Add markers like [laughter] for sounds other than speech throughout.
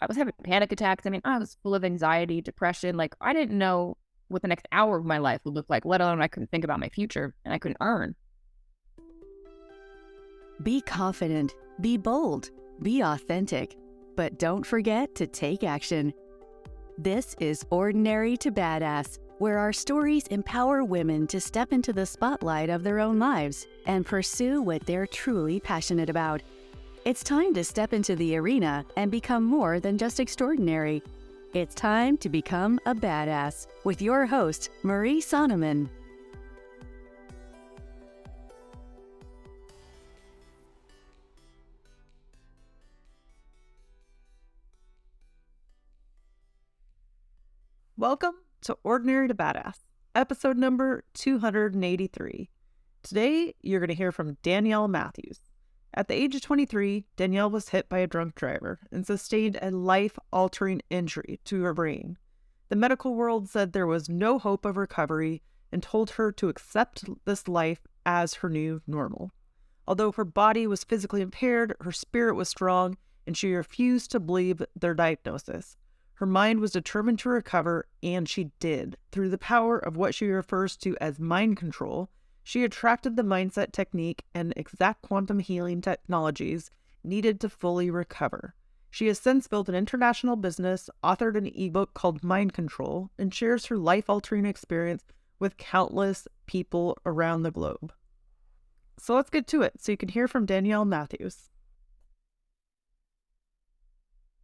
I was having panic attacks. I mean, I was full of anxiety, depression. Like I didn't know what the next hour of my life would look like, let alone I couldn't think about my future and I couldn't earn. Be confident, be bold, be authentic, but don't forget to take action. This is Ordinary to Badass, where our stories empower women to step into the spotlight of their own lives and pursue what they're truly passionate about. It's time to step into the arena and become more than just extraordinary. It's time to become a badass with your host, Marie Sonneman. Welcome to Ordinary to Badass, episode number 283. Today, you're going to hear from Danielle Matthews. At the age of 23, Danielle was hit by a drunk driver and sustained a life altering injury to her brain. The medical world said there was no hope of recovery and told her to accept this life as her new normal. Although her body was physically impaired, her spirit was strong, and she refused to believe their diagnosis. Her mind was determined to recover, and she did. Through the power of what she refers to as mind control, she attracted the mindset technique and exact quantum healing technologies needed to fully recover. She has since built an international business, authored an ebook called Mind Control, and shares her life altering experience with countless people around the globe. So let's get to it so you can hear from Danielle Matthews.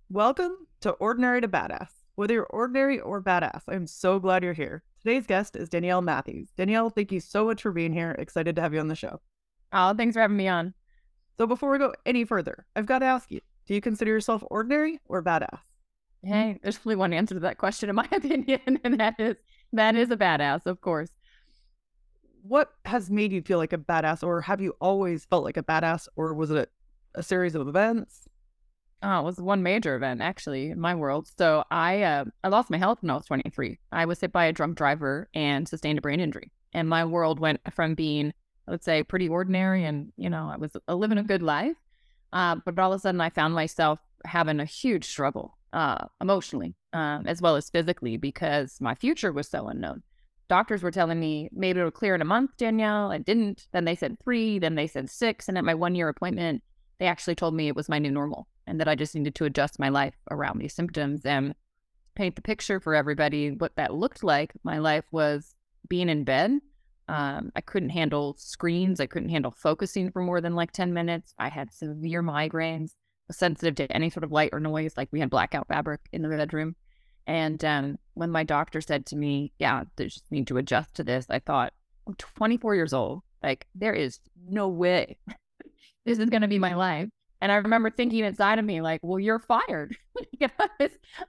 Welcome to Ordinary to Badass. Whether you're ordinary or badass, I'm so glad you're here. Today's guest is Danielle Matthews. Danielle, thank you so much for being here. Excited to have you on the show. Oh, thanks for having me on. So before we go any further, I've got to ask you, do you consider yourself ordinary or badass? Hey, there's only one answer to that question, in my [laughs] opinion, and that is that is a badass, of course. What has made you feel like a badass, or have you always felt like a badass, or was it a series of events? Oh, it was one major event actually in my world. So I uh, I lost my health when I was 23. I was hit by a drunk driver and sustained a brain injury. And my world went from being, I would say, pretty ordinary, and you know, I was uh, living a good life. Uh, but all of a sudden, I found myself having a huge struggle uh, emotionally um, as well as physically because my future was so unknown. Doctors were telling me maybe it'll clear in a month, Danielle. It didn't. Then they said three. Then they said six. And at my one year appointment, they actually told me it was my new normal and that I just needed to adjust my life around these symptoms and paint the picture for everybody what that looked like. My life was being in bed. Um, I couldn't handle screens. I couldn't handle focusing for more than like 10 minutes. I had severe migraines, was sensitive to any sort of light or noise. Like we had blackout fabric in the bedroom. And um, when my doctor said to me, yeah, they just need to adjust to this, I thought, I'm 24 years old. Like there is no way [laughs] this is going to be my life. And I remember thinking inside of me, like, well, you're fired. [laughs] uh,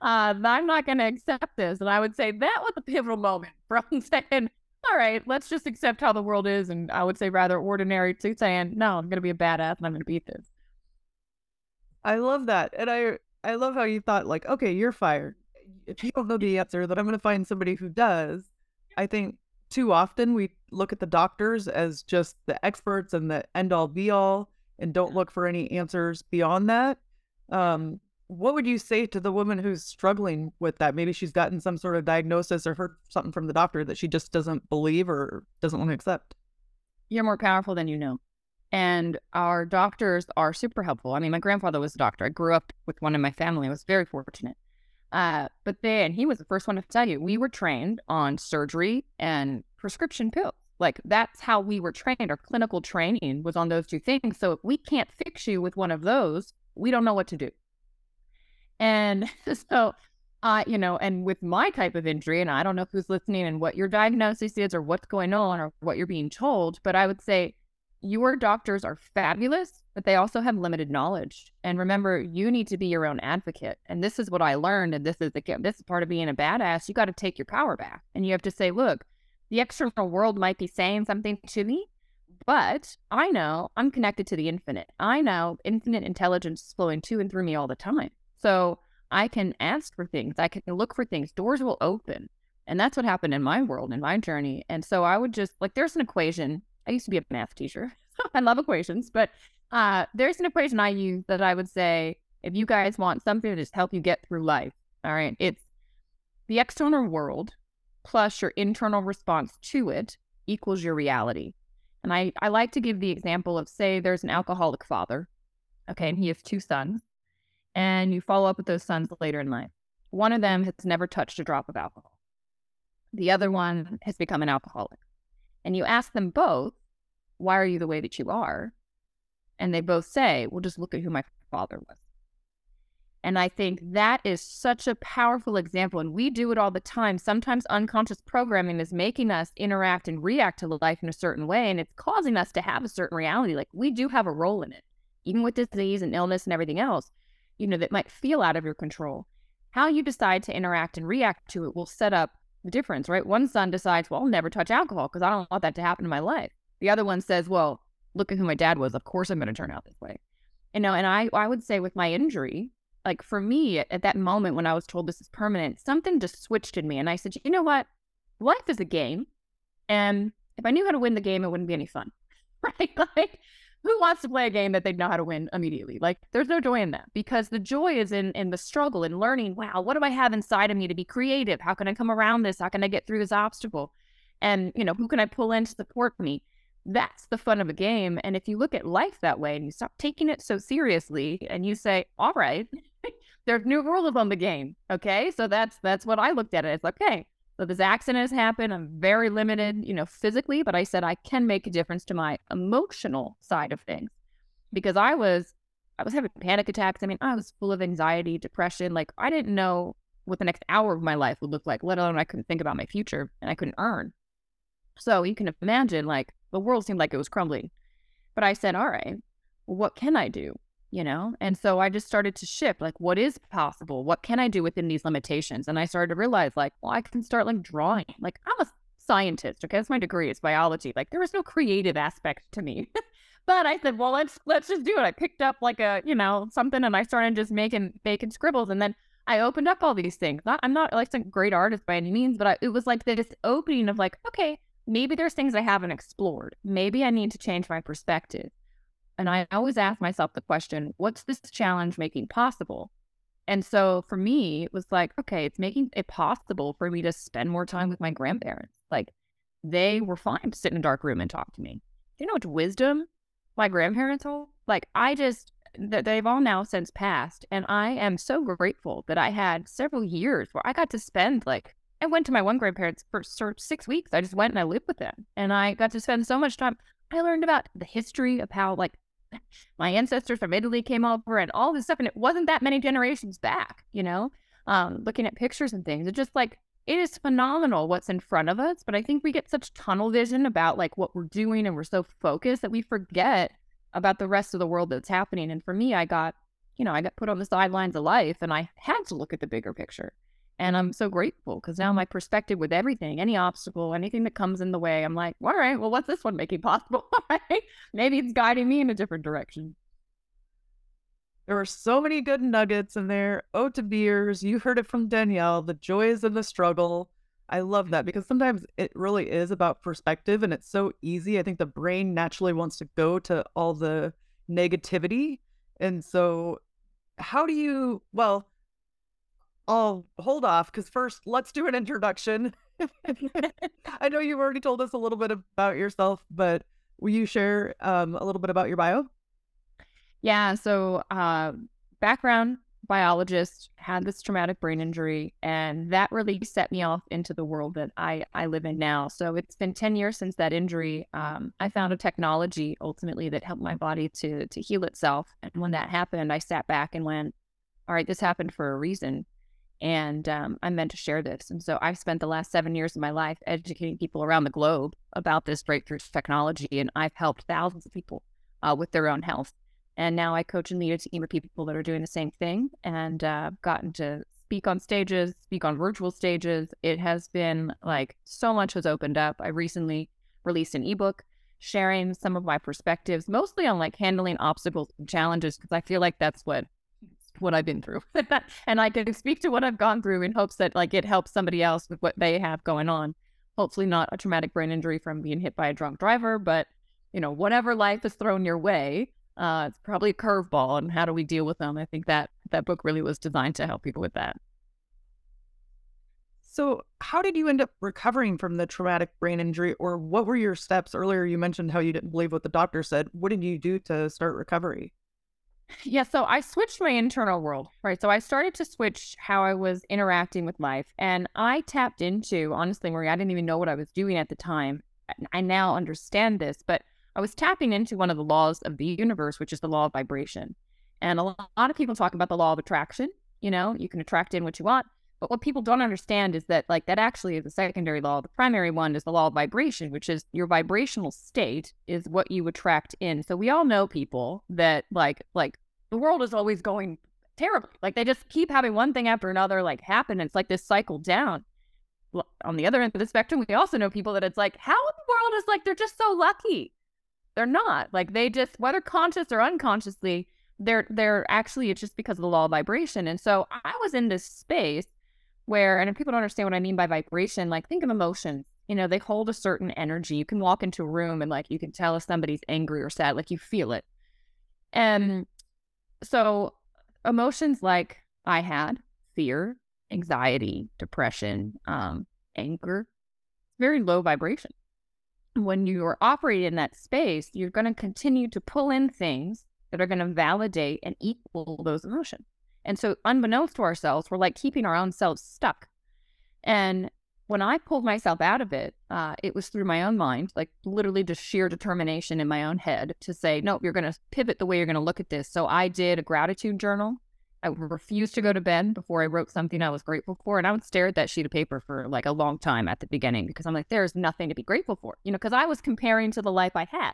I'm not going to accept this. And I would say that was a pivotal moment [laughs] from saying, all right, let's just accept how the world is. And I would say rather ordinary to saying, no, I'm going to be a badass and I'm going to beat this. I love that. And I, I love how you thought, like, okay, you're fired. If you don't know the answer, then I'm going to find somebody who does. I think too often we look at the doctors as just the experts and the end all be all and don't look for any answers beyond that. Um, what would you say to the woman who's struggling with that? Maybe she's gotten some sort of diagnosis or heard something from the doctor that she just doesn't believe or doesn't want to accept. You're more powerful than you know. And our doctors are super helpful. I mean, my grandfather was a doctor. I grew up with one in my family. I was very fortunate. Uh, but then he was the first one to tell you we were trained on surgery and prescription pills. Like that's how we were trained. Our clinical training was on those two things. So if we can't fix you with one of those, we don't know what to do. And [laughs] so, uh, you know, and with my type of injury, and I don't know who's listening and what your diagnosis is or what's going on or what you're being told, but I would say your doctors are fabulous, but they also have limited knowledge. And remember, you need to be your own advocate. And this is what I learned. And this is again, this is part of being a badass. You got to take your power back, and you have to say, look the external world might be saying something to me, but I know I'm connected to the infinite. I know infinite intelligence is flowing to and through me all the time. So I can ask for things, I can look for things, doors will open. And that's what happened in my world, in my journey. And so I would just like, there's an equation. I used to be a math teacher. [laughs] I love equations, but uh, there's an equation I use that I would say if you guys want something to just help you get through life, all right, it's the external world plus your internal response to it equals your reality. And I, I like to give the example of say there's an alcoholic father, okay, and he has two sons, and you follow up with those sons later in life. One of them has never touched a drop of alcohol. The other one has become an alcoholic. And you ask them both, why are you the way that you are? And they both say, well, just look at who my father was. And I think that is such a powerful example. And we do it all the time. Sometimes unconscious programming is making us interact and react to life in a certain way. And it's causing us to have a certain reality. Like we do have a role in it, even with disease and illness and everything else, you know, that might feel out of your control. How you decide to interact and react to it will set up the difference, right? One son decides, well, I'll never touch alcohol because I don't want that to happen in my life. The other one says, well, look at who my dad was. Of course I'm going to turn out this way. You know, and I, I would say with my injury, like for me at, at that moment when I was told this is permanent, something just switched in me. And I said, you know what? Life is a game. And if I knew how to win the game, it wouldn't be any fun. [laughs] Right? Like, who wants to play a game that they know how to win immediately? Like, there's no joy in that because the joy is in in the struggle and learning. Wow, what do I have inside of me to be creative? How can I come around this? How can I get through this obstacle? And you know, who can I pull in to support me? That's the fun of a game. And if you look at life that way and you stop taking it so seriously and you say, all right, [laughs] there's new rules on the game. Okay. So that's that's what I looked at it. It's like, okay, so this accident has happened. I'm very limited, you know, physically, but I said I can make a difference to my emotional side of things. Because I was I was having panic attacks. I mean, I was full of anxiety, depression. Like I didn't know what the next hour of my life would look like, let alone I couldn't think about my future and I couldn't earn. So you can imagine like the world seemed like it was crumbling. But I said, all right, what can I do? You know? And so I just started to shift like, what is possible? What can I do within these limitations? And I started to realize, like, well, I can start like drawing. Like, I'm a scientist. Okay. That's my degree. It's biology. Like, there was no creative aspect to me. [laughs] but I said, well, let's let's just do it. I picked up like a, you know, something and I started just making making scribbles. And then I opened up all these things. Not, I'm not like some great artist by any means, but I, it was like this opening of like, okay, maybe there's things I haven't explored. Maybe I need to change my perspective. And I always ask myself the question, what's this challenge making possible? And so for me, it was like, okay, it's making it possible for me to spend more time with my grandparents. Like they were fine to sit in a dark room and talk to me. You know what wisdom my grandparents hold? Like I just, they've all now since passed. And I am so grateful that I had several years where I got to spend like I went to my one grandparents for six weeks. I just went and I lived with them, and I got to spend so much time. I learned about the history of how like [laughs] my ancestors from Italy came over and all this stuff, and it wasn't that many generations back. You know, um, looking at pictures and things, it's just like it is phenomenal what's in front of us. But I think we get such tunnel vision about like what we're doing, and we're so focused that we forget about the rest of the world that's happening. And for me, I got, you know, I got put on the sidelines of life, and I had to look at the bigger picture. And I'm so grateful because now my perspective with everything, any obstacle, anything that comes in the way, I'm like, all right, well, what's this one making possible? [laughs] Maybe it's guiding me in a different direction. There were so many good nuggets in there. Ode to beers. You heard it from Danielle. The joys of the struggle. I love that because sometimes it really is about perspective and it's so easy. I think the brain naturally wants to go to all the negativity. And so, how do you, well, Oh, hold off, because first, let's do an introduction. [laughs] [laughs] I know you've already told us a little bit about yourself, but will you share um, a little bit about your bio? Yeah. So, uh, background biologist, had this traumatic brain injury, and that really set me off into the world that I, I live in now. So, it's been 10 years since that injury. Um, I found a technology ultimately that helped my body to, to heal itself. And when that happened, I sat back and went, all right, this happened for a reason and um, I'm meant to share this. And so I've spent the last seven years of my life educating people around the globe about this breakthrough technology, and I've helped thousands of people uh, with their own health. And now I coach and lead a team of people that are doing the same thing, and uh, gotten to speak on stages, speak on virtual stages. It has been like so much has opened up. I recently released an ebook sharing some of my perspectives, mostly on like handling obstacles and challenges, because I feel like that's what what I've been through. [laughs] and I can speak to what I've gone through in hopes that like it helps somebody else with what they have going on. Hopefully not a traumatic brain injury from being hit by a drunk driver, but you know, whatever life is thrown your way, Uh, it's probably a curveball, and how do we deal with them? I think that that book really was designed to help people with that. So, how did you end up recovering from the traumatic brain injury, or what were your steps? Earlier, you mentioned how you didn't believe what the doctor said. What did you do to start recovery? Yeah, so I switched my internal world, right? So I started to switch how I was interacting with life. And I tapped into, honestly, Marie, I didn't even know what I was doing at the time. I now understand this, but I was tapping into one of the laws of the universe, which is the law of vibration. And a lot of people talk about the law of attraction. You know, you can attract in what you want. But what people don't understand is that, like, that actually is a secondary law. The primary one is the law of vibration, which is your vibrational state is what you attract in. So we all know people that, like, like the world is always going terribly. Like they just keep having one thing after another, like happen. It's like this cycle down. On the other end of the spectrum, we also know people that it's like, how in the world is like they're just so lucky? They're not. Like they just, whether conscious or unconsciously, they're they're actually it's just because of the law of vibration. And so I was in this space where, and if people don't understand what I mean by vibration, like think of emotions. You know, they hold a certain energy. You can walk into a room and like you can tell if somebody's angry or sad, like you feel it. And so emotions like I had fear, anxiety, depression, um, anger, very low vibration. When you are operating in that space, you're going to continue to pull in things that are going to validate and equal those emotions. And so, unbeknownst to ourselves, we're like keeping our own selves stuck. And when I pulled myself out of it, uh, it was through my own mind, like literally just sheer determination in my own head to say, no, you're going to pivot the way you're going to look at this. So I did a gratitude journal. I refused to go to bed before I wrote something I was grateful for. And I would stare at that sheet of paper for like a long time at the beginning because I'm like, there's nothing to be grateful for, you know, because I was comparing to the life I had.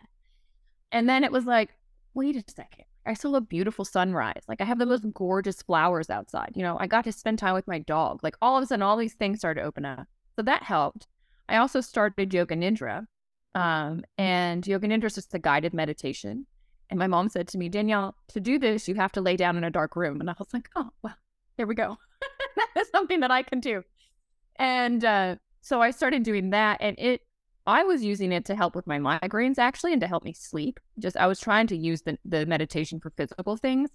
And then it was like, wait a second. I saw a beautiful sunrise. Like I have the most gorgeous flowers outside. You know, I got to spend time with my dog. Like all of a sudden, all these things started to open up. So that helped. I also started Yoga Nidra. Um, and Yoga Nidra is just a guided meditation. And my mom said to me, Danielle, to do this, you have to lay down in a dark room. And I was like, oh, well, here we go. [laughs] that is something that I can do. And uh, so I started doing that. And it I was using it to help with my migraines actually and to help me sleep. Just I was trying to use the, the meditation for physical things.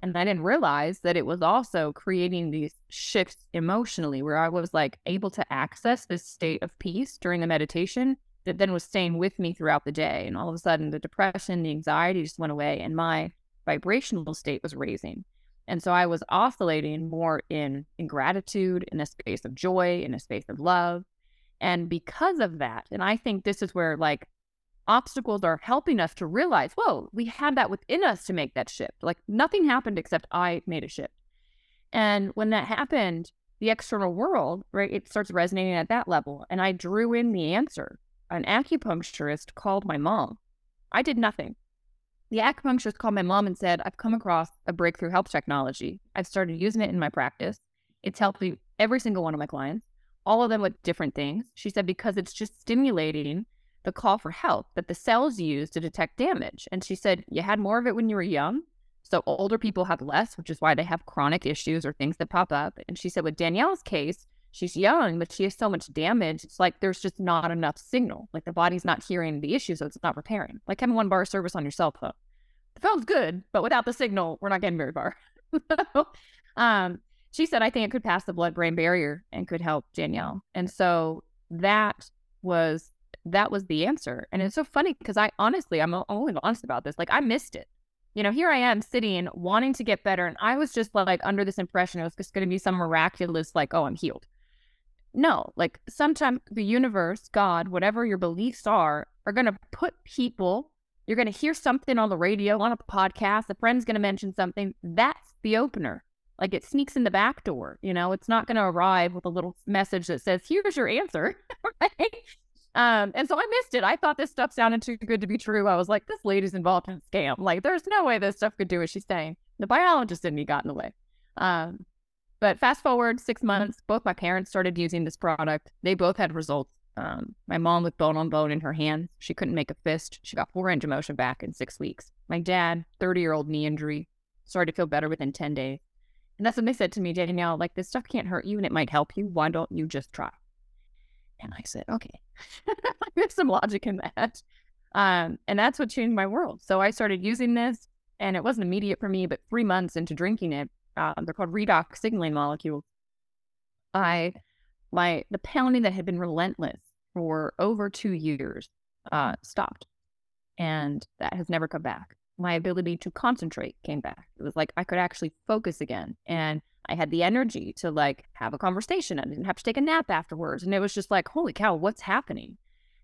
And then I didn't realize that it was also creating these shifts emotionally where I was like able to access this state of peace during the meditation that then was staying with me throughout the day. And all of a sudden, the depression, the anxiety just went away, and my vibrational state was raising. And so I was oscillating more in, in gratitude, in a space of joy, in a space of love. And because of that, and I think this is where like obstacles are helping us to realize, whoa, we had that within us to make that shift. Like nothing happened except I made a shift. And when that happened, the external world, right, it starts resonating at that level. And I drew in the answer. An acupuncturist called my mom. I did nothing. The acupuncturist called my mom and said, I've come across a breakthrough health technology. I've started using it in my practice. It's helped every single one of my clients all of them with different things. She said, because it's just stimulating the call for help that the cells use to detect damage. And she said, you had more of it when you were young. So older people have less, which is why they have chronic issues or things that pop up. And she said, with Danielle's case, she's young, but she has so much damage. It's like there's just not enough signal. Like the body's not hearing the issue, so it's not repairing. Like having one bar service on your cell phone. The phone's good, but without the signal, we're not getting very far. [laughs] um, she said, I think it could pass the blood brain barrier and could help Danielle. And so that was that was the answer. And it's mm-hmm. so funny because I honestly, I'm only honest about this. Like I missed it. You know, here I am sitting wanting to get better. And I was just like under this impression it was just going to be some miraculous, like, oh, I'm healed. No, like sometimes the universe, God, whatever your beliefs are, are going to put people, you're going to hear something on the radio, on a podcast, a friend's going to mention something. That's the opener. Like it sneaks in the back door, you know, it's not going to arrive with a little message that says, here's your answer. [laughs] right? Um, and so I missed it. I thought this stuff sounded too good to be true. I was like, this lady's involved in a scam. Like, there's no way this stuff could do what she's saying. The biologist in me got in the way. Um, but fast forward six months, both my parents started using this product. They both had results. Um, my mom with bone on bone in her hand. She couldn't make a fist. She got four of motion back in six weeks. My dad, 30 year old knee injury, started to feel better within 10 days. And that's when they said to me, Danielle, like this stuff can't hurt you and it might help you. Why don't you just try? And I said, okay. [laughs] There's some logic in that. Um, and that's what changed my world. So I started using this, and it wasn't immediate for me, but three months into drinking it, uh, they're called redox signaling molecules. I, my the pounding that had been relentless for over two years, uh, stopped, and that has never come back. My ability to concentrate came back. It was like I could actually focus again, and I had the energy to like have a conversation. I didn't have to take a nap afterwards, and it was just like, holy cow, what's happening?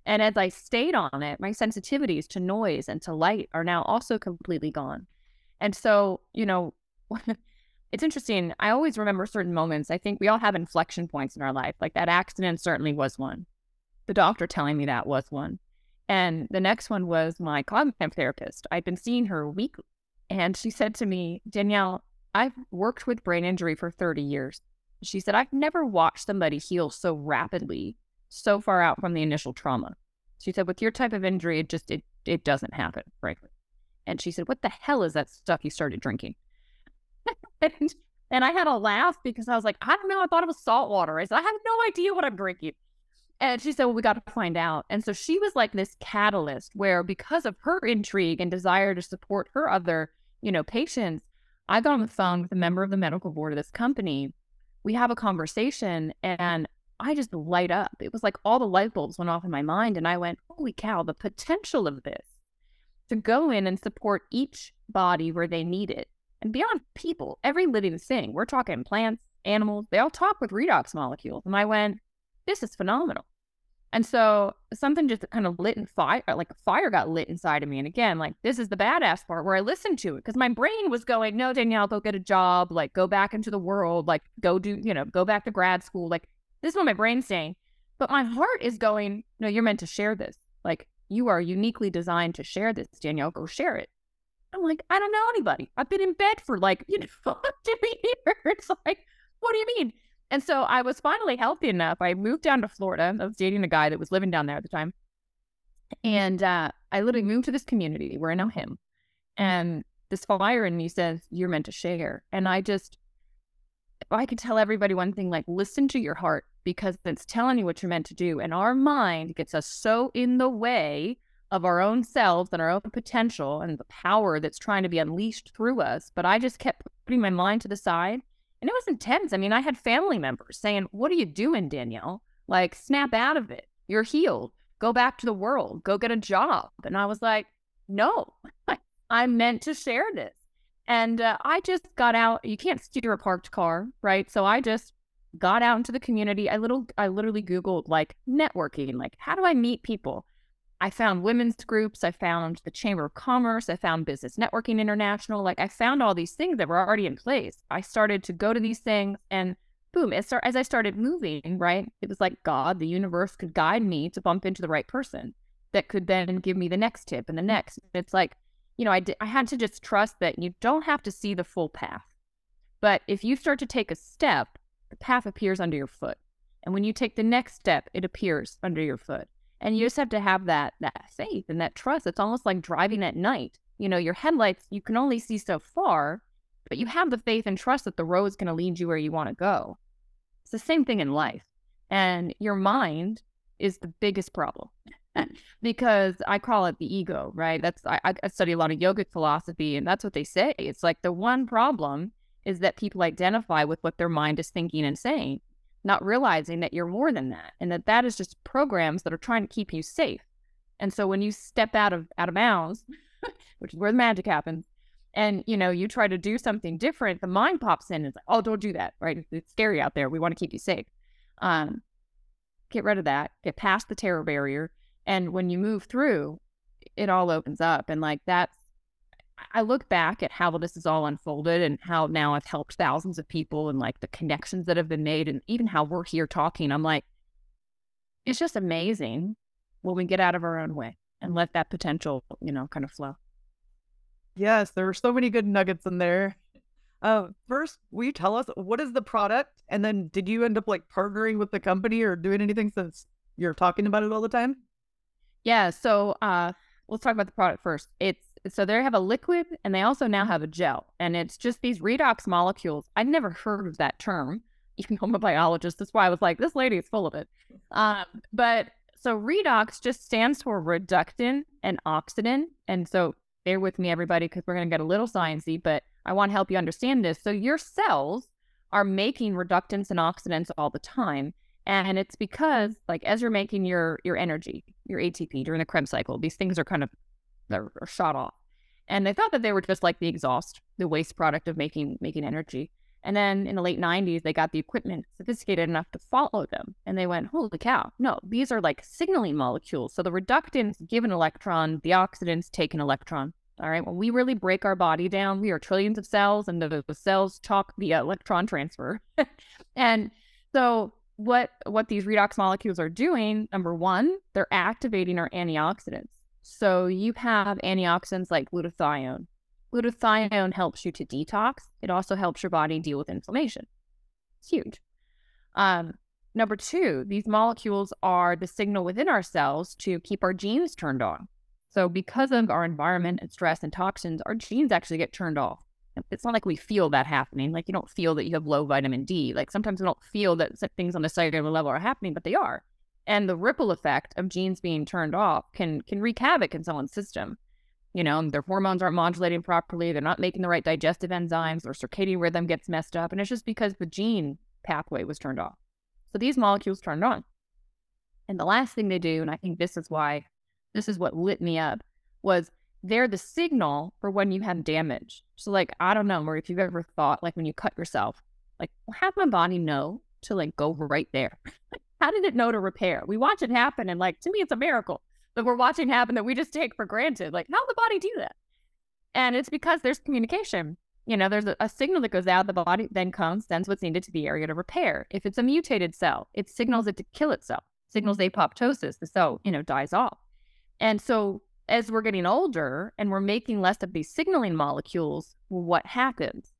And as I stayed on it, my sensitivities to noise and to light are now also completely gone. And so, you know, [laughs] it's interesting. I always remember certain moments. I think we all have inflection points in our life. Like that accident certainly was one. The doctor telling me that was one. And the next one was my cognitive therapist. I'd been seeing her weekly. And she said to me, Danielle, I've worked with brain injury for 30 years. She said, I've never watched somebody heal so rapidly so far out from the initial trauma. She said, with your type of injury, it just it it doesn't happen, frankly. And she said, What the hell is that stuff you started drinking? [laughs] and, and I had a laugh because I was like, I don't know. I thought it was salt water. I said, I have no idea what I'm drinking. And she said, Well, we got to find out. And so she was like this catalyst where, because of her intrigue and desire to support her other, you know, patients, I got on the phone with a member of the medical board of this company. We have a conversation, and I just light up. It was like all the light bulbs went off in my mind. And I went, holy cow, the potential of this to go in and support each body where they need it. And beyond people, every living thing, we're talking plants, animals, they all talk with redox molecules. And I went, this is phenomenal. And so something just kind of lit and fire, uh, like a fire got lit inside of me. And again, like this is the badass part where I listened to it because my brain was going, no, Danielle, go get a job, like go back into the world, like go do, you know, go back to grad school. Like this is what my brain's saying. But my heart is going, no, you're meant to share this. Like, you are uniquely designed to share this, Danielle. Go share it. I'm like, I don't know anybody. I've been in bed for like, [laughs] you know, [laughs] two years. Like, what do you mean? And so I was finally healthy enough. I moved down to Florida. I was dating a guy that was living down there at the time. And uh, I literally moved to this community where I know him. And this fire in me says, You're meant to share. And I just, I could tell everybody one thing, like, listen to your heart because it's telling you what you're meant to do. And our mind gets us so in the way of our own selves and our own potential and the power that's trying to be unleashed through us. But I just kept putting my mind to the side. And it was intense. I mean, I had family members saying, What are you doing, Danielle? Like, snap out of it. You're healed. Go back to the world. Go get a job. And I was like, No, [laughs] I'm meant to share this. And uh, I just got out. You can't steer a parked car, right? So I just got out into the community. I little I literally Googled like networking, like how do I meet people? I found women's groups, I found the Chamber of Commerce, I found Business Networking International. Like I found all these things that were already in place. I started to go to these things and boom, as, as I started moving, right? It was like God, the universe could guide me to bump into the right person that could then give me the next tip and the mm. next. It's like, you know, I, I had to just trust that you don't have to see the full path. But if you start to take a step the path appears under your foot. And when you take the next step, it appears under your foot. And you just have to have that that faith and that trust. It's almost like driving at night. You know, your headlights, you can only see so far, but you have the faith and trust that the road is going to lead you where you want to go. It's the same thing in life. And your mind is the biggest problem [laughs] because I call it the ego, right? That's I, I study a lot of yogic philosophy, and that's what they say. It's like the one problem is that people identify with what their mind is thinking and saying, not realizing that you're more than that and that that is just programs that are trying to keep you safe. And so when you step out of out of bounds, [laughs] which is where the magic happens, and you know you try to do something different, the mind pops in and is like, "Oh, don't do that!" Right? It's scary out there. We want to keep you safe. Um, get rid of that. Get past the terror barrier, and when you move through, it all opens up. And like that's I look back at how this is all unfolded and how now I've helped thousands of people and like the connections that have been made and even how we're here talking. I'm like, it's just amazing when we get out of our own way and let that potential, you know, kind of flow. Yes, there are so many good nuggets in there. Uh, first, will you tell us what is the product? And then did you end up like partnering with the company or doing anything since you're talking about it all the time? Yeah. So uh, let's talk about the product first. It's so they have a liquid and they also now have a gel, and it's just these redox molecules. I'd never heard of that term, [laughs] even though I'm a biologist. That's why I was like, this lady is full of it. Um, but So redox just stands for reductant and oxidant. And so bear with me, everybody, because we're going to get a little sciencey, but I want to help you understand this. So your cells are making reductants and oxidants all the time. And it's because, like, as you're making your your energy, your ATP during the Krebs cycle, these things are kind of they're, are shot off. And they thought that they were just like the exhaust, the waste product of making making energy. And then in the late 90s, they got the equipment sophisticated enough to follow them. And they went, holy cow, no, these are like signaling molecules. So the reductants give an electron, the oxidants take an electron. All right. When we really break our body down, we are trillions of cells, and the, the cells talk via electron transfer. [laughs] and so what what these redox molecules are doing, number one, they're activating our antioxidants. So you have antioxidants like glutathione, Glutathione helps you to detox. It also helps your body deal with inflammation. It's huge. Um, number two, these molecules are the signal within our cells to keep our genes turned on. So, because of our environment and stress and toxins, our genes actually get turned off. It's not like we feel that happening. Like, you don't feel that you have low vitamin D. Like, sometimes we don't feel that things on the cellular level are happening, but they are. And the ripple effect of genes being turned off can can wreak havoc in someone's system you know, their hormones aren't modulating properly, they're not making the right digestive enzymes, their circadian rhythm gets messed up, and it's just because the gene pathway was turned off. So these molecules turned on. And the last thing they do, and I think this is why this is what lit me up, was they're the signal for when you have damage. So like, I don't know, or if you've ever thought like when you cut yourself, like how my body know to like go right there? [laughs] how did it know to repair? We watch it happen and like to me it's a miracle that we're watching happen that we just take for granted. Like, how the body do that? And it's because there's communication. You know, there's a, a, signal that goes out, the body then comes, sends what's needed to the area to repair. If it's a mutated cell, it signals it to kill itself, signals apoptosis, the cell, you know, dies off. And so as we're getting older and we're making less of these signaling molecules, what happens?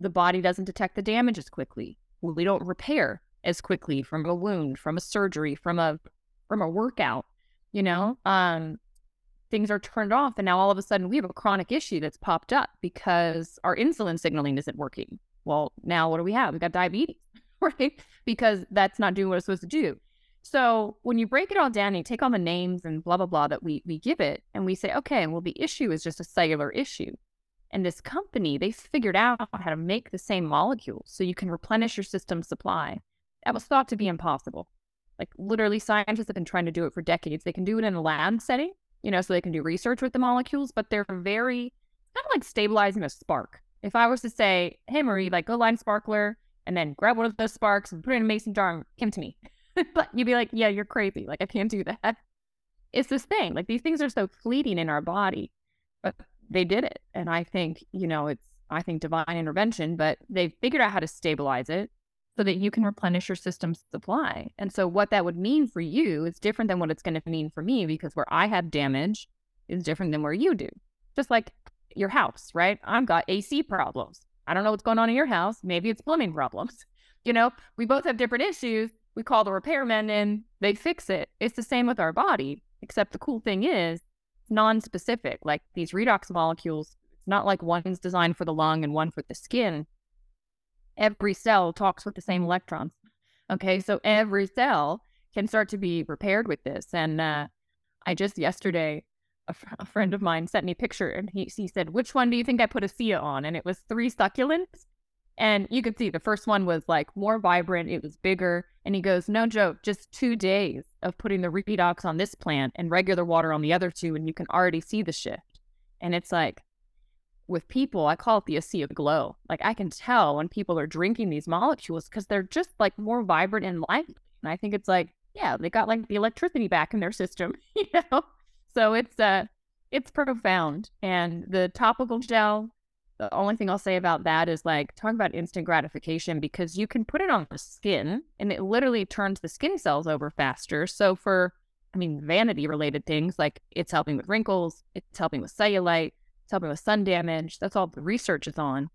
The body doesn't detect the damage as quickly. We don't repair as quickly from a wound, from a surgery, from a from a workout you know? Um things are turned off and now all of a sudden we have a chronic issue that's popped up because our insulin signaling isn't working. Well now what do we have? We got diabetes [laughs] right? Because that's not doing what it's supposed to do. So when you break it all down and you take all the names and blah blah blah that we we give it and we say okay well the issue is just a cellular issue and this company they figured out how to make the same molecule so you can replenish your system supply that was thought to be impossible like literally, scientists have been trying to do it for decades. They can do it in a lab setting, you know, so they can do research with the molecules, but they're very kind of like stabilizing a spark. If I was to say, "Hey Marie, like go line sparkler and then grab one of those sparks and put it in a mason jar and give to me," [laughs] but you'd be like, "Yeah, you're crazy. Like I can't do that." It's this thing. Like these things are so fleeting in our body, but they did it, and I think you know it's I think divine intervention, but they figured out how to stabilize it so that you can replenish your system's supply. And so, what that would mean for you is different than what it's going to mean for me because where I have damage is different than where you do. Just like your house, right? I've got AC problems. I don't know what's going on in your house. Maybe it's plumbing problems. [laughs] You know, we both have different issues. We call the repairmen in, they fix it. It's the same with our body, except the cool thing is it's non specific. Like these redox molecules, it's not like one's designed for the lung and one for the skin every cell talks with the same electrons. Okay, so every cell can start to be repaired with this. And uh, I just yesterday, a, fr- a, friend of mine sent me a picture and he, he said, Which one do you think I put ASEA on? And it was three succulents. And you could see the first one was like more vibrant, it was bigger. And he goes, No joke, just two days of putting the redox on this plant and regular water on the other two, and you can already see the shift. And it's like, with people, I call it the ASEA glow. Like I can tell when people are drinking these molecules because they're just like more vibrant and lively. And I think it's like, yeah, they got like the electricity back in their system, [laughs] you know? So it's uh it's profound. And the topical gel, the only thing I'll say about that is like talk about instant gratification because you can put it on the skin and it literally turns the skin cells over faster. So for I mean vanity related things like it's helping with wrinkles, it's helping with cellulite, helping with sun damage. That's all the research is on.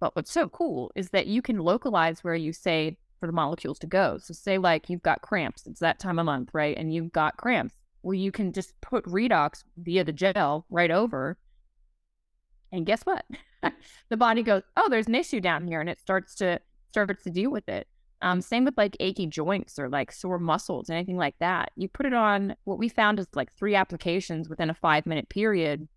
But what's so cool is that you can localize where you say for the molecules to go. So say like you've got cramps, it's that time of month, right? And you've got cramps. Well, you can just put redox via the gel right over. And guess what? [laughs] the body goes, "Oh, there's an issue down here," and it starts to starts to deal with it. Um, same with like achy joints or like sore muscles, anything like that. You put it on what we found is like three applications within a five minute period.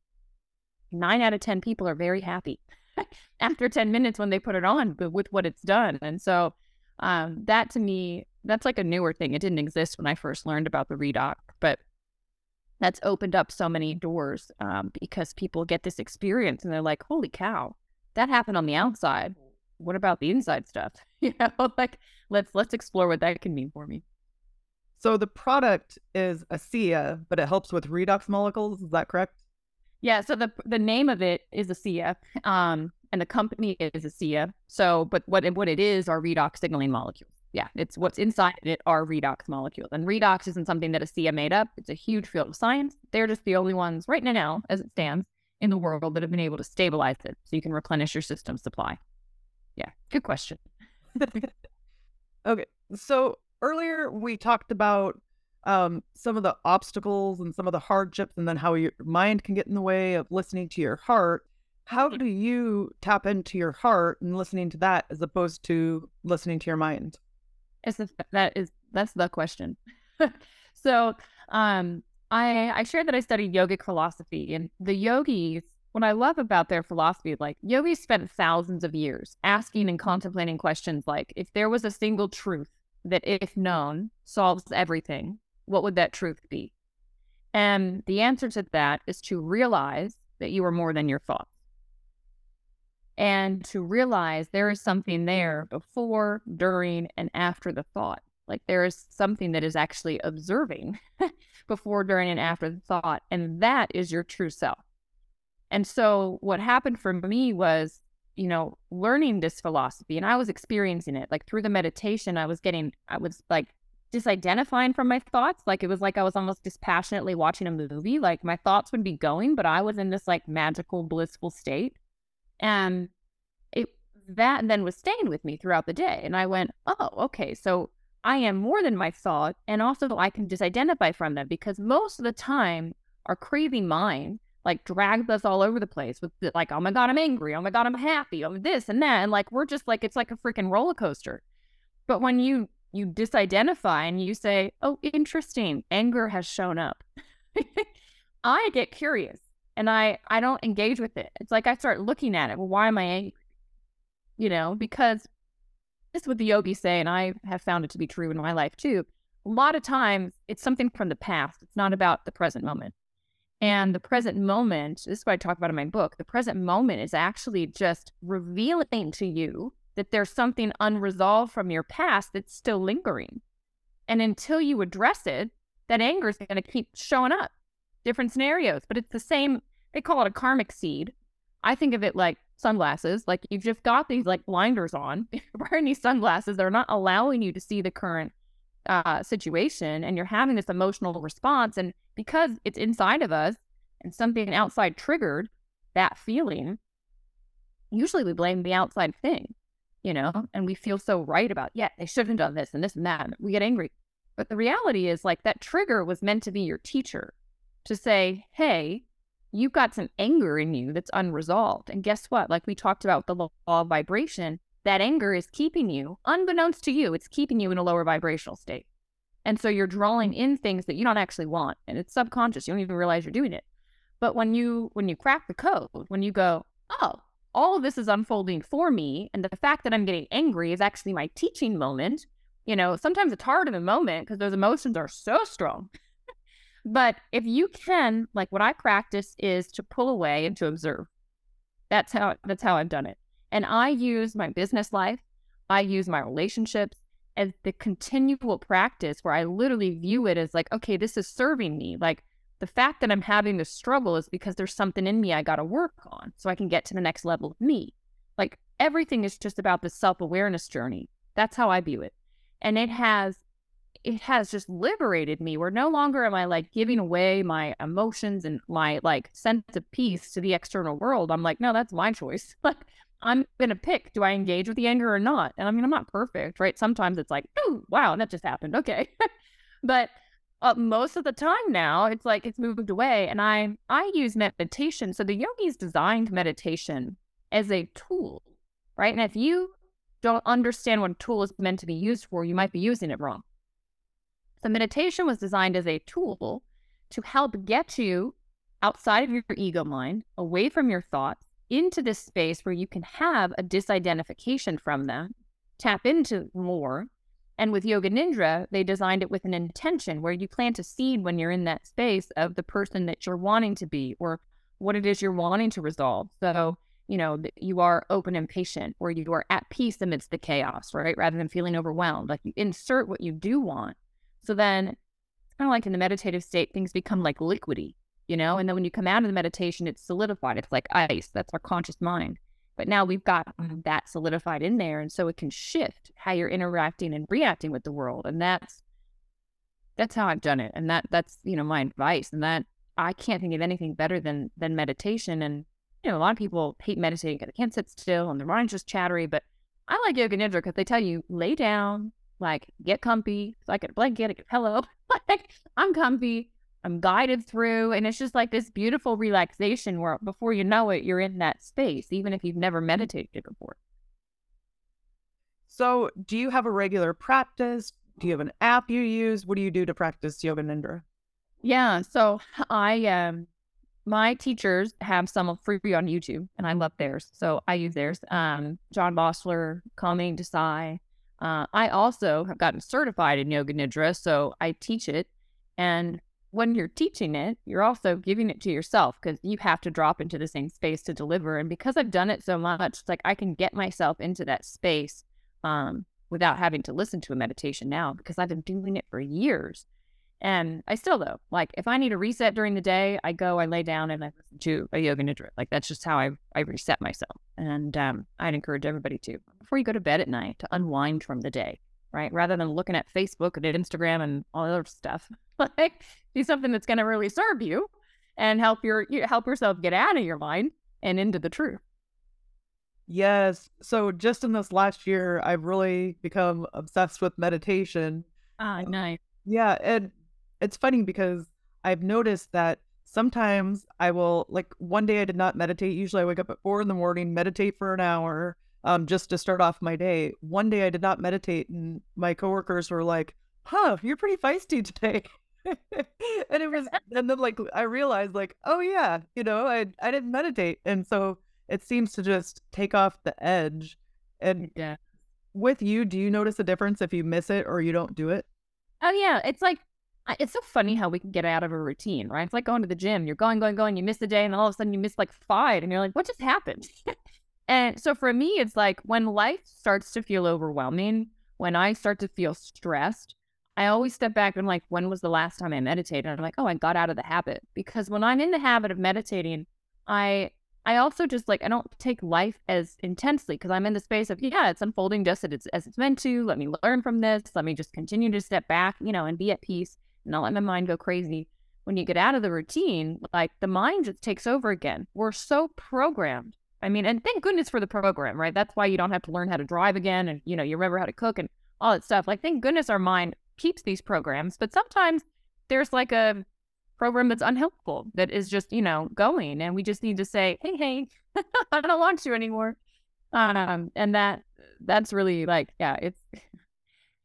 Nine out of 10 people are very happy [laughs] after 10 minutes when they put it on but with what it's done. And so um, that to me, that's like a newer thing. It didn't exist when I first learned about the redoc, but that's opened up so many doors um, because people get this experience and they're like, holy cow, that happened on the outside what about the inside stuff? [laughs] you know, like let's let's explore what that can mean for me. So the product is ASEA, but it helps with redox molecules. Is that correct? Yeah. So the the name of it is ASEA, um, and the company is ASEA. So, but what what it is are redox signaling molecules. Yeah, it's what's inside it are redox molecules, and redox isn't something that ASEA made up. It's a huge field of science. They're just the only ones right now, as it stands, in the world that have been able to stabilize it, so you can replenish your system supply. Yeah, good question. [laughs] okay. So earlier we talked about um, some of the obstacles and some of the hardships, and then how your mind can get in the way of listening to your heart. How do you tap into your heart and listening to that as opposed to listening to your mind? Is that is that's the question. [laughs] so, um, I I shared that I studied yogic philosophy, and the yogis what I love about their philosophy, like yogis spent thousands of years asking and contemplating questions like, if there was a single truth that, if known, solves everything, what would that truth be? And the answer to that is to realize that you are more than your thoughts. And to realize there is something there before, during, and after the thought. Like there is something that is actually observing [laughs] before, during, and after the thought. And that is your true self. And so what happened for me was, you know, learning this philosophy and I was experiencing it like through the meditation. I was getting, I was like disidentifying from my thoughts. Like it was like I was almost dispassionately watching a movie. Like my thoughts would be going, but I was in this like magical, blissful state. And it, that then was staying with me throughout the day. And I went, oh, okay. So I am more than my thought. And also I can disidentify from them because most of the time, our crazy mind like drags us all over the place with the, like, oh my God, I'm angry. Oh my God, I'm happy. Oh, this and that. And like, we're just like, it's like a freaking roller coaster. But when you, you disidentify and you say, oh, interesting, anger has shown up. [laughs] I get curious and I, I don't engage with it. It's like I start looking at it. Well, why am I angry? You know, because this is what the yogis say, and I have found it to be true in my life too. A lot of times it's something from the past. It's not about the present moment. And the present moment, this is what I talk about in my book. The present moment is actually just revealing to you that there's something unresolved from your past that's still lingering. And until you address it, that anger is going to keep showing up. Different scenarios, but it's the same. They call it a karmic seed. I think of it like sunglasses. Like you've just got these like blinders on. [laughs] You're wearing these sunglasses. They're not allowing you to see the current uh, situation and you're having this emotional response. And because it's inside of us and something outside triggered that feeling, usually we blame the outside thing, you know, and we feel so right about, yeah, they shouldn't have done this and this and that. And we get angry. But the reality is, like, that trigger was meant to be your teacher to say, hey, you've got some anger in you that's unresolved. And guess what? Like we talked about the law of vibration, that anger is keeping you, unbeknownst to you, it's keeping you in a lower vibrational state. And so you're drawing mm. in things that you don't actually want. And it's subconscious. You don't even realize you're doing it. But when you when you crack the code, when you go, oh, all of this is unfolding for me, and the fact that I'm getting angry is actually my teaching moment. You know, sometimes it's hard in the moment because those emotions are so strong. but if you can, like what I practice is to pull away and to observe. That's how that's how I've done it. And I use my business life, I use my relationships as the continual practice where I literally view it as like, okay, this is serving me. Like the fact that I'm having this struggle is because there's something in me I got to work on so I can get to the next level of me. Like everything is just about the self awareness journey. That's how I view it. And it has it has just liberated me where no longer am I like giving away my emotions and my like sense of peace to the external world. I'm like, no, that's my choice. [laughs] Like I'm going to pick do I engage with the anger or not? And I mean, I'm not perfect, right? Sometimes it's like, oh, wow, that just happened. Okay. [laughs] but uh, most of the time now, it's like it's moved away. And I, I use meditation. So the yogis designed meditation as a tool, right? And if you don't understand what a tool is meant to be used for, you might be using it wrong. So, meditation was designed as a tool to help get you outside of your ego mind, away from your thoughts, into this space where you can have a disidentification from them, tap into more. And with Yoga Nidra, they designed it with an intention where you plant a seed when you're in that space of the person that you're wanting to be or what it is you're wanting to resolve. So, you know, you are open and patient, or you are at peace amidst the chaos, right? Rather than feeling overwhelmed. Like you insert what you do want. So then it's kind of like in the meditative state, things become like liquidy you know? And then when you come out of the meditation, it's solidified. It's like ice. That's our conscious mind. But now we've got mm-hmm. that solidified in there. And so it can shift how you're interacting and reacting with the world. And that's that's how I've done it. And that that's, you know, my advice. And that I can't think of anything better than than meditation. And, you know, a lot of people hate meditating because they can't sit still and their mind's just chattery. But I like yoga nidra because they tell you lay down, like get comfy. So I get a blanket, I get a pillow. [laughs] like I'm comfy I'm guided through. And it's just like this beautiful relaxation where before you know it, you're in that space, even if you've never meditated before. So, do you have a regular practice? Do you have an app you use? What do you do to practice yoga nidra? Yeah. So, I, um, my teachers have some free on YouTube and I love theirs. So I use theirs. Um, John Bossler, Kamini Desai. Uh, I also have gotten certified in Yoga Nidra. So I teach it. And when you're teaching it, you're also giving it to yourself because you have to drop into the same space to deliver. And because I've done it so much, like I can get myself into that space um, without having to listen to a meditation now because I've been doing it for years. And I still though, like if I need a reset during the day, I go, I lay down and I listen to a yoga nidra. Like that's just how I I reset myself. And um, I'd encourage everybody to before you go to bed at night to unwind from the day right? Rather than looking at Facebook and Instagram and all the other stuff, [laughs] like do something that's going to really serve you and help your help yourself get out of your mind and into the truth. Yes. So just in this last year, I've really become obsessed with meditation. Ah, nice. Yeah, and it's funny because I've noticed that sometimes I will like one day I did not meditate. Usually I wake up at four in the morning, meditate for an hour, um, just to start off my day. One day I did not meditate, and my coworkers were like, "Huh, you're pretty feisty [laughs] today." [laughs] and it was, and then like I realized, like, oh yeah, you know, I I didn't meditate, and so it seems to just take off the edge. And yeah, with you, do you notice a difference if you miss it or you don't do it? Oh yeah, it's like it's so funny how we can get out of a routine, right? It's like going to the gym. You're going, going, going. You miss a day, and then all of a sudden you miss like five, and you're like, "What just happened?" [laughs] And so for me, it's like when life starts to feel overwhelming, when I start to feel stressed, I always step back and like, when was the last time I meditated? And I'm like, oh, I got out of the habit. Because when I'm in the habit of meditating, I I also just like I don't take life as intensely because I'm in the space of yeah, it's unfolding just as it's as it's meant to. Let me learn from this. Let me just continue to step back, you know, and be at peace and not let my mind go crazy. When you get out of the routine, like the mind just takes over again. We're so programmed I mean, and thank goodness for the program, right? That's why you don't have to learn how to drive again and, you know, you remember how to cook and all that stuff. Like, thank goodness our mind keeps these programs, but sometimes there's like a program that's unhelpful that is just, you know, going and we just need to say, hey, hey, [laughs] I don't want you anymore. Um, and that, that's really like, yeah, it's,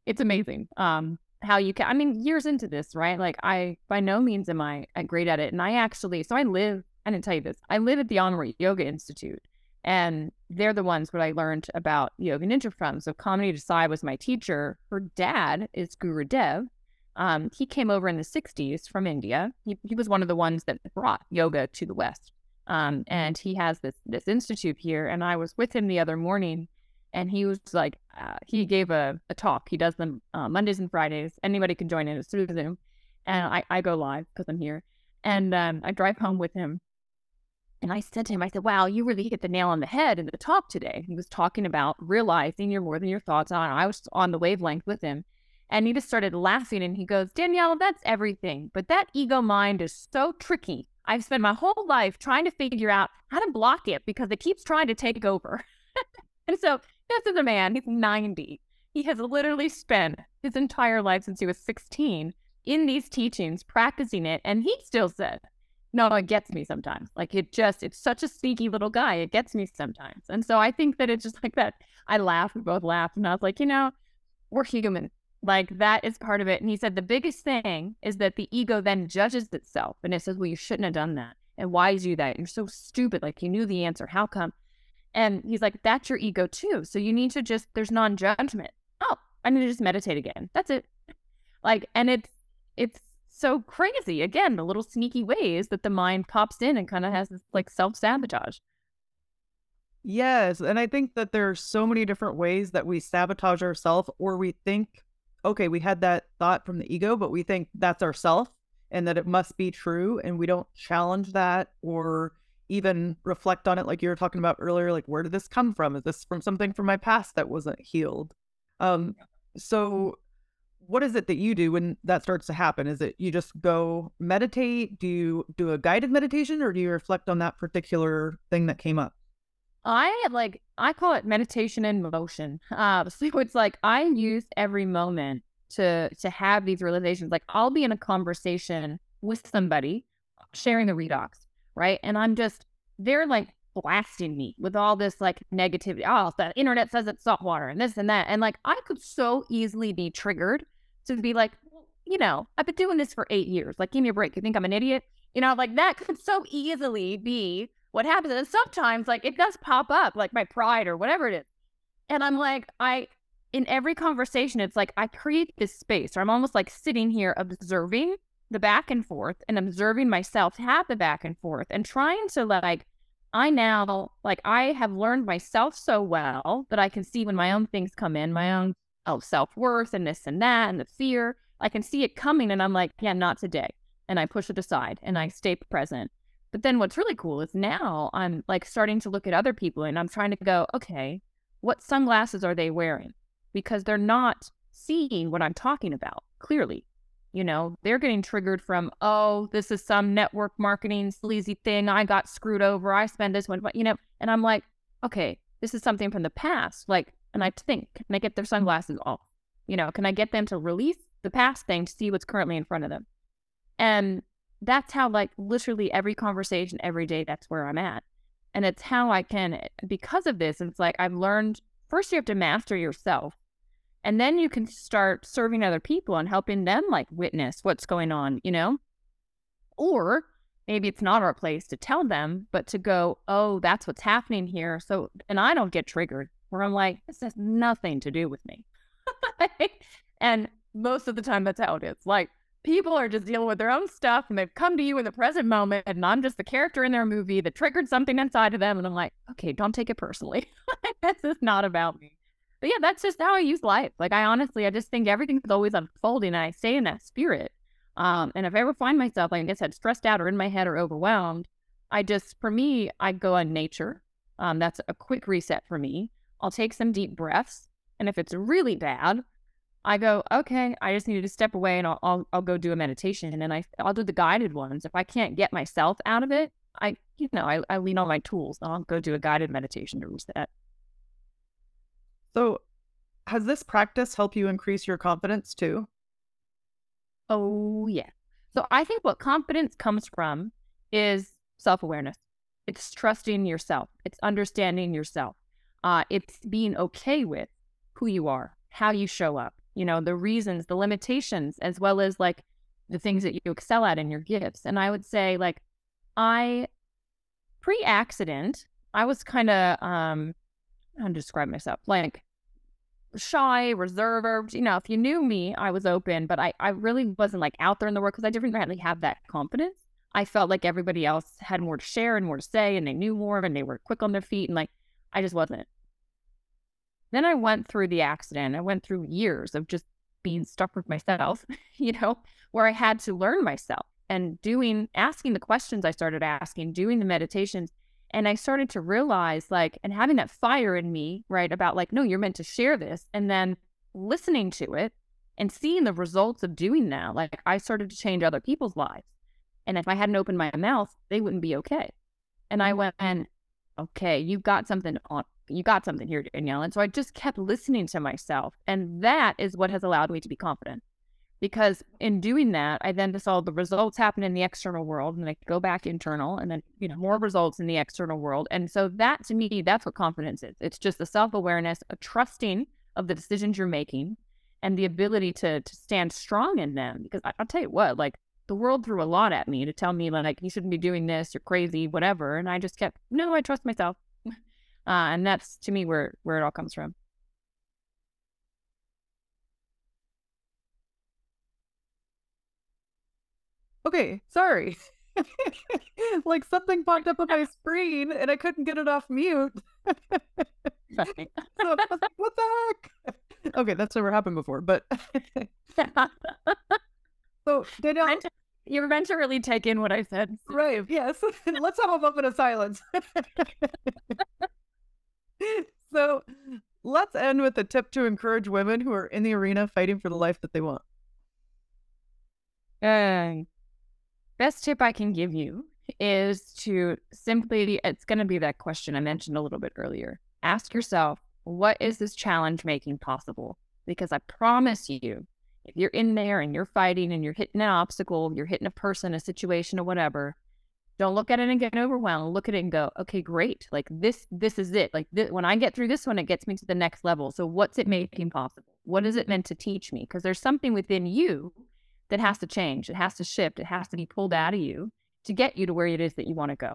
it's amazing. Um, how you can, I mean, years into this, right? Like, I, by no means am I great at it. And I actually, so I live, I didn't tell you this, I live at the Amrit Yoga Institute. And they're the ones what I learned about Yoga Nidra from. So Kamini Desai was my teacher. Her dad is Guru Dev. Um, he came over in the 60s from India. He, he was one of the ones that brought yoga to the West. Um, and he has this this institute here. And I was with him the other morning, and he was like, uh, he gave a, a talk. He does them uh, Mondays and Fridays. Anybody can join in. It's through Zoom. And I, I go live because I'm here. And um, I drive home with him. And I said to him, I said, wow, you really hit the nail on the head in the talk today. He was talking about realizing you're more than your thoughts on. I was on the wavelength with him. And he just started laughing and he goes, Danielle, that's everything. But that ego mind is so tricky. I've spent my whole life trying to figure out how to block it because it keeps trying to take over. [laughs] and so this is a man, he's 90. He has literally spent his entire life since he was 16 in these teachings, practicing it. And he still said, no, it gets me sometimes. Like it just, it's such a sneaky little guy. It gets me sometimes. And so I think that it's just like that. I laughed, we both laughed. And I was like, you know, we're human. Like that is part of it. And he said the biggest thing is that the ego then judges itself and it says, well, you shouldn't have done that. And why did you do that? You're so stupid. Like you knew the answer. How come? And he's like, that's your ego too. So you need to just, there's non judgment. Oh, I need to just meditate again. That's it. Like, and it's, it's so crazy. Again, the little sneaky ways that the mind pops in and kind of has this like self sabotage. Yes. And I think that there are so many different ways that we sabotage ourselves or we think, okay, we had that thought from the ego, but we think that's ourself and that it must be true. And we don't challenge that or even reflect on it like you were talking about earlier like where did this come from is this from something from my past that wasn't healed um so what is it that you do when that starts to happen is it you just go meditate do you do a guided meditation or do you reflect on that particular thing that came up i like i call it meditation in motion [laughs] uh [laughs] so it's like i use every moment to to have these realizations like i'll be in a conversation with somebody sharing the redox right? And I'm just, they're like blasting me with all this like negativity. Oh, the internet says it's salt water and this and that. And like, I could so easily be triggered to be like, you know, I've been doing this for eight years. Like, give me a break. You think I'm an idiot? You know, like that could so easily be what happens. And sometimes, like, it does pop up, like my pride or whatever it is. And I'm like, I, in every conversation, it's like I create this space, or I'm almost like sitting here observing the back and forth and observing myself have the back and forth and trying to like I now like I have learned myself so well that I can see when my own things come in, my own oh self-worth and this and that and the fear. I can see it coming and I'm like, yeah, not today. And I push it aside and I stay present. But then what's really cool is now I'm like starting to look at other people and I'm trying to go, okay, what sunglasses are they wearing? Because they're not seeing what I'm talking about clearly. You know, they're getting triggered from, oh, this is some network marketing sleazy thing. I got screwed over. I spend this one, but you know, and I'm like, okay, this is something from the past. Like, and I think, can I get their mm. sunglasses off? You know, can I get them to release the past thing to see what's currently in front of them? And that's how, like, literally every conversation, every day, that's where I'm at. And it's how I can, eh, because of this, it's like I've learned first you have to master yourself and then you can start serving other people and helping them like witness what's going on, you know? Or maybe it's not our place to tell them, but to go, oh, that's what's happening here. So, and I don't get triggered where I'm like, this has nothing to do with me. [laughs] and most of the time, that's how it is. Like, people are just dealing with their own stuff and they've come to you in the present moment, and I'm just the character in their movie that triggered something inside of them. And I'm like, okay, don't take it personally. [laughs] this is not about me but yeah, that's just how I use life. Like I honestly, I just think everything's always unfolding, and I stay in that spirit. Um, and if I ever find myself, like I said, stressed out or in my head or overwhelmed, I just, for me, I go on nature. Um, that's a quick reset for me. I'll take some deep breaths, and if it's really bad, I go, okay, I just need to step away, and I'll, I'll, I'll go do a meditation, and I I'll do the guided ones. If I can't get myself out of it, I you know I, I lean on my tools. I'll go do a guided meditation to reset. So, has this practice helped you increase your confidence too? Oh, yeah. So, I think what confidence comes from is self awareness. It's trusting yourself, it's understanding yourself, uh, it's being okay with who you are, how you show up, you know, the reasons, the limitations, as well as like the things that you excel at in your gifts. And I would say, like, I pre accident, I was kind of um how to describe myself like shy, reserved. You know, if you knew me, I was open, but I, I really wasn't like out there in the world because I didn't really have that confidence. I felt like everybody else had more to share and more to say, and they knew more and they were quick on their feet, and like I just wasn't. Then I went through the accident. I went through years of just being stuck with myself, [laughs] you know, where I had to learn myself and doing, asking the questions I started asking, doing the meditations, and I started to realize, like, and having that fire in me, right, about like, no, you're meant to share this. And then listening to it and seeing the results of doing that, like, I started to change other people's lives. And if I hadn't opened my mouth, they wouldn't be okay. And I mm. went, and okay, you got something on, you got something here, Danielle. And so I just kept listening to myself. And that is what has allowed me to be confident, because in doing that, I then saw the results happen in the external world and I go back internal and then, you know, more results in the external world. And so that to me, that's what confidence is. It's just the self awareness, a trusting of the decisions you're making and the ability to, to stand strong in them. Because I, I'll tell you what, like the world threw a lot at me to tell me like, you shouldn't be doing this, you're crazy, whatever. And I just kept, no, I trust myself. [laughs] uh, and that's to me where, where it all comes from. Okay, sorry. [laughs] like something popped up on my screen and I couldn't get it off mute. [laughs] so what the heck? Okay, that's never happened before, but so Danielle, you're meant to really take in what I said. Right. Yes. [laughs] Let's have a moment of silence. [laughs] so let's end with a tip to encourage women who are in the arena fighting for the life that they want. Uh, best tip I can give you is to simply, it's going to be that question I mentioned a little bit earlier. Ask yourself, what is this challenge making possible? Because I promise you, if you're in there and you're fighting and you're hitting an obstacle, you're hitting a person, a situation, or whatever, don't look at it and get overwhelmed. Look at it and go, okay, great. Like this, this is it. Like th- when I get through this one, it gets me to the next level. So what's it making possible? What is it meant to teach me? Because there's something within you that has to change. It has to shift. It has to be pulled out of you to get you to where it is that you want to go.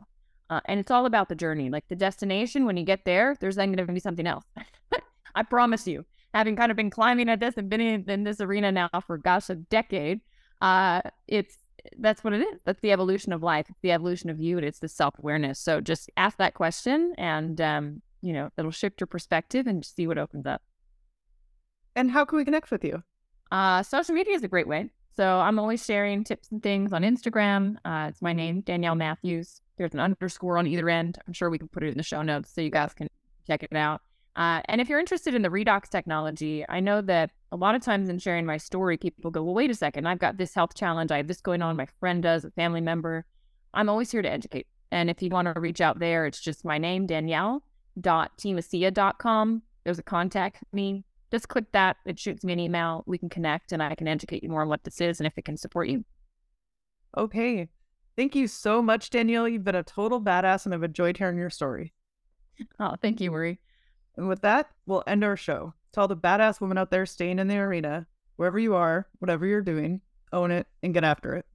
Uh, and it's all about the journey. Like the destination, when you get there, there's then going to be something else. [laughs] I promise you, having kind of been climbing at this and been in, in this arena now for gosh a decade, uh, it's that's what it is. That's the evolution of life. It's the evolution of you, and it's the self awareness. So just ask that question, and um, you know it'll shift your perspective and see what opens up. And how can we connect with you? Uh, social media is a great way. So I'm always sharing tips and things on Instagram. Uh, it's my name, Danielle Matthews. There's an underscore on either end. I'm sure we can put it in the show notes so you guys can check it out. Uh, and if you're interested in the redox technology, I know that a lot of times in sharing my story, people go, well, wait a second, I've got this health challenge. I have this going on. My friend does, a family member. I'm always here to educate. And if you want to reach out there, it's just my name, Danielle.teamasea.com. There's a contact me just click that. It shoots me an email. We can connect and I can educate you more on what this is and if it can support you. Okay. Thank you so much, Danielle. You've been a total badass and I've enjoyed hearing your story. Oh, thank you, Marie. And with that, we'll end our show. To all the badass women out there staying in the arena, wherever you are, whatever you're doing, own it and get after it.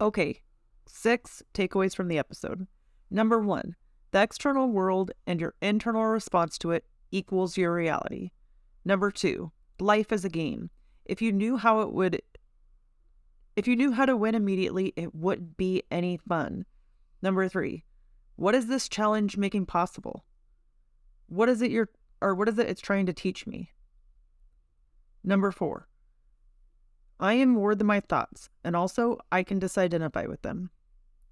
Okay, six takeaways from the episode. Number one, the external world and your internal response to it equals your reality. Number two, life is a game. If you knew how it would, if you knew how to win immediately, it wouldn't be any fun. Number three, what is this challenge making possible? What is it you're, or what is it it's trying to teach me? Number four, I am more than my thoughts, and also I can disidentify with them.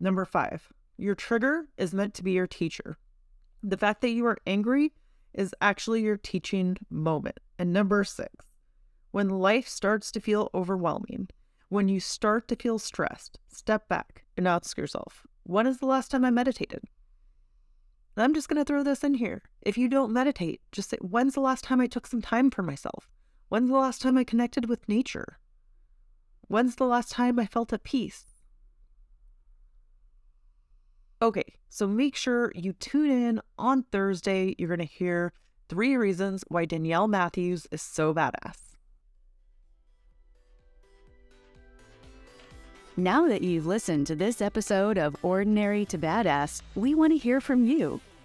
Number five, your trigger is meant to be your teacher. The fact that you are angry is actually your teaching moment. And number six, when life starts to feel overwhelming, when you start to feel stressed, step back and ask yourself, when is the last time I meditated? I'm just going to throw this in here. If you don't meditate, just say, when's the last time I took some time for myself? When's the last time I connected with nature? When's the last time I felt at peace? Okay, so make sure you tune in on Thursday. You're going to hear three reasons why Danielle Matthews is so badass. Now that you've listened to this episode of Ordinary to Badass, we want to hear from you.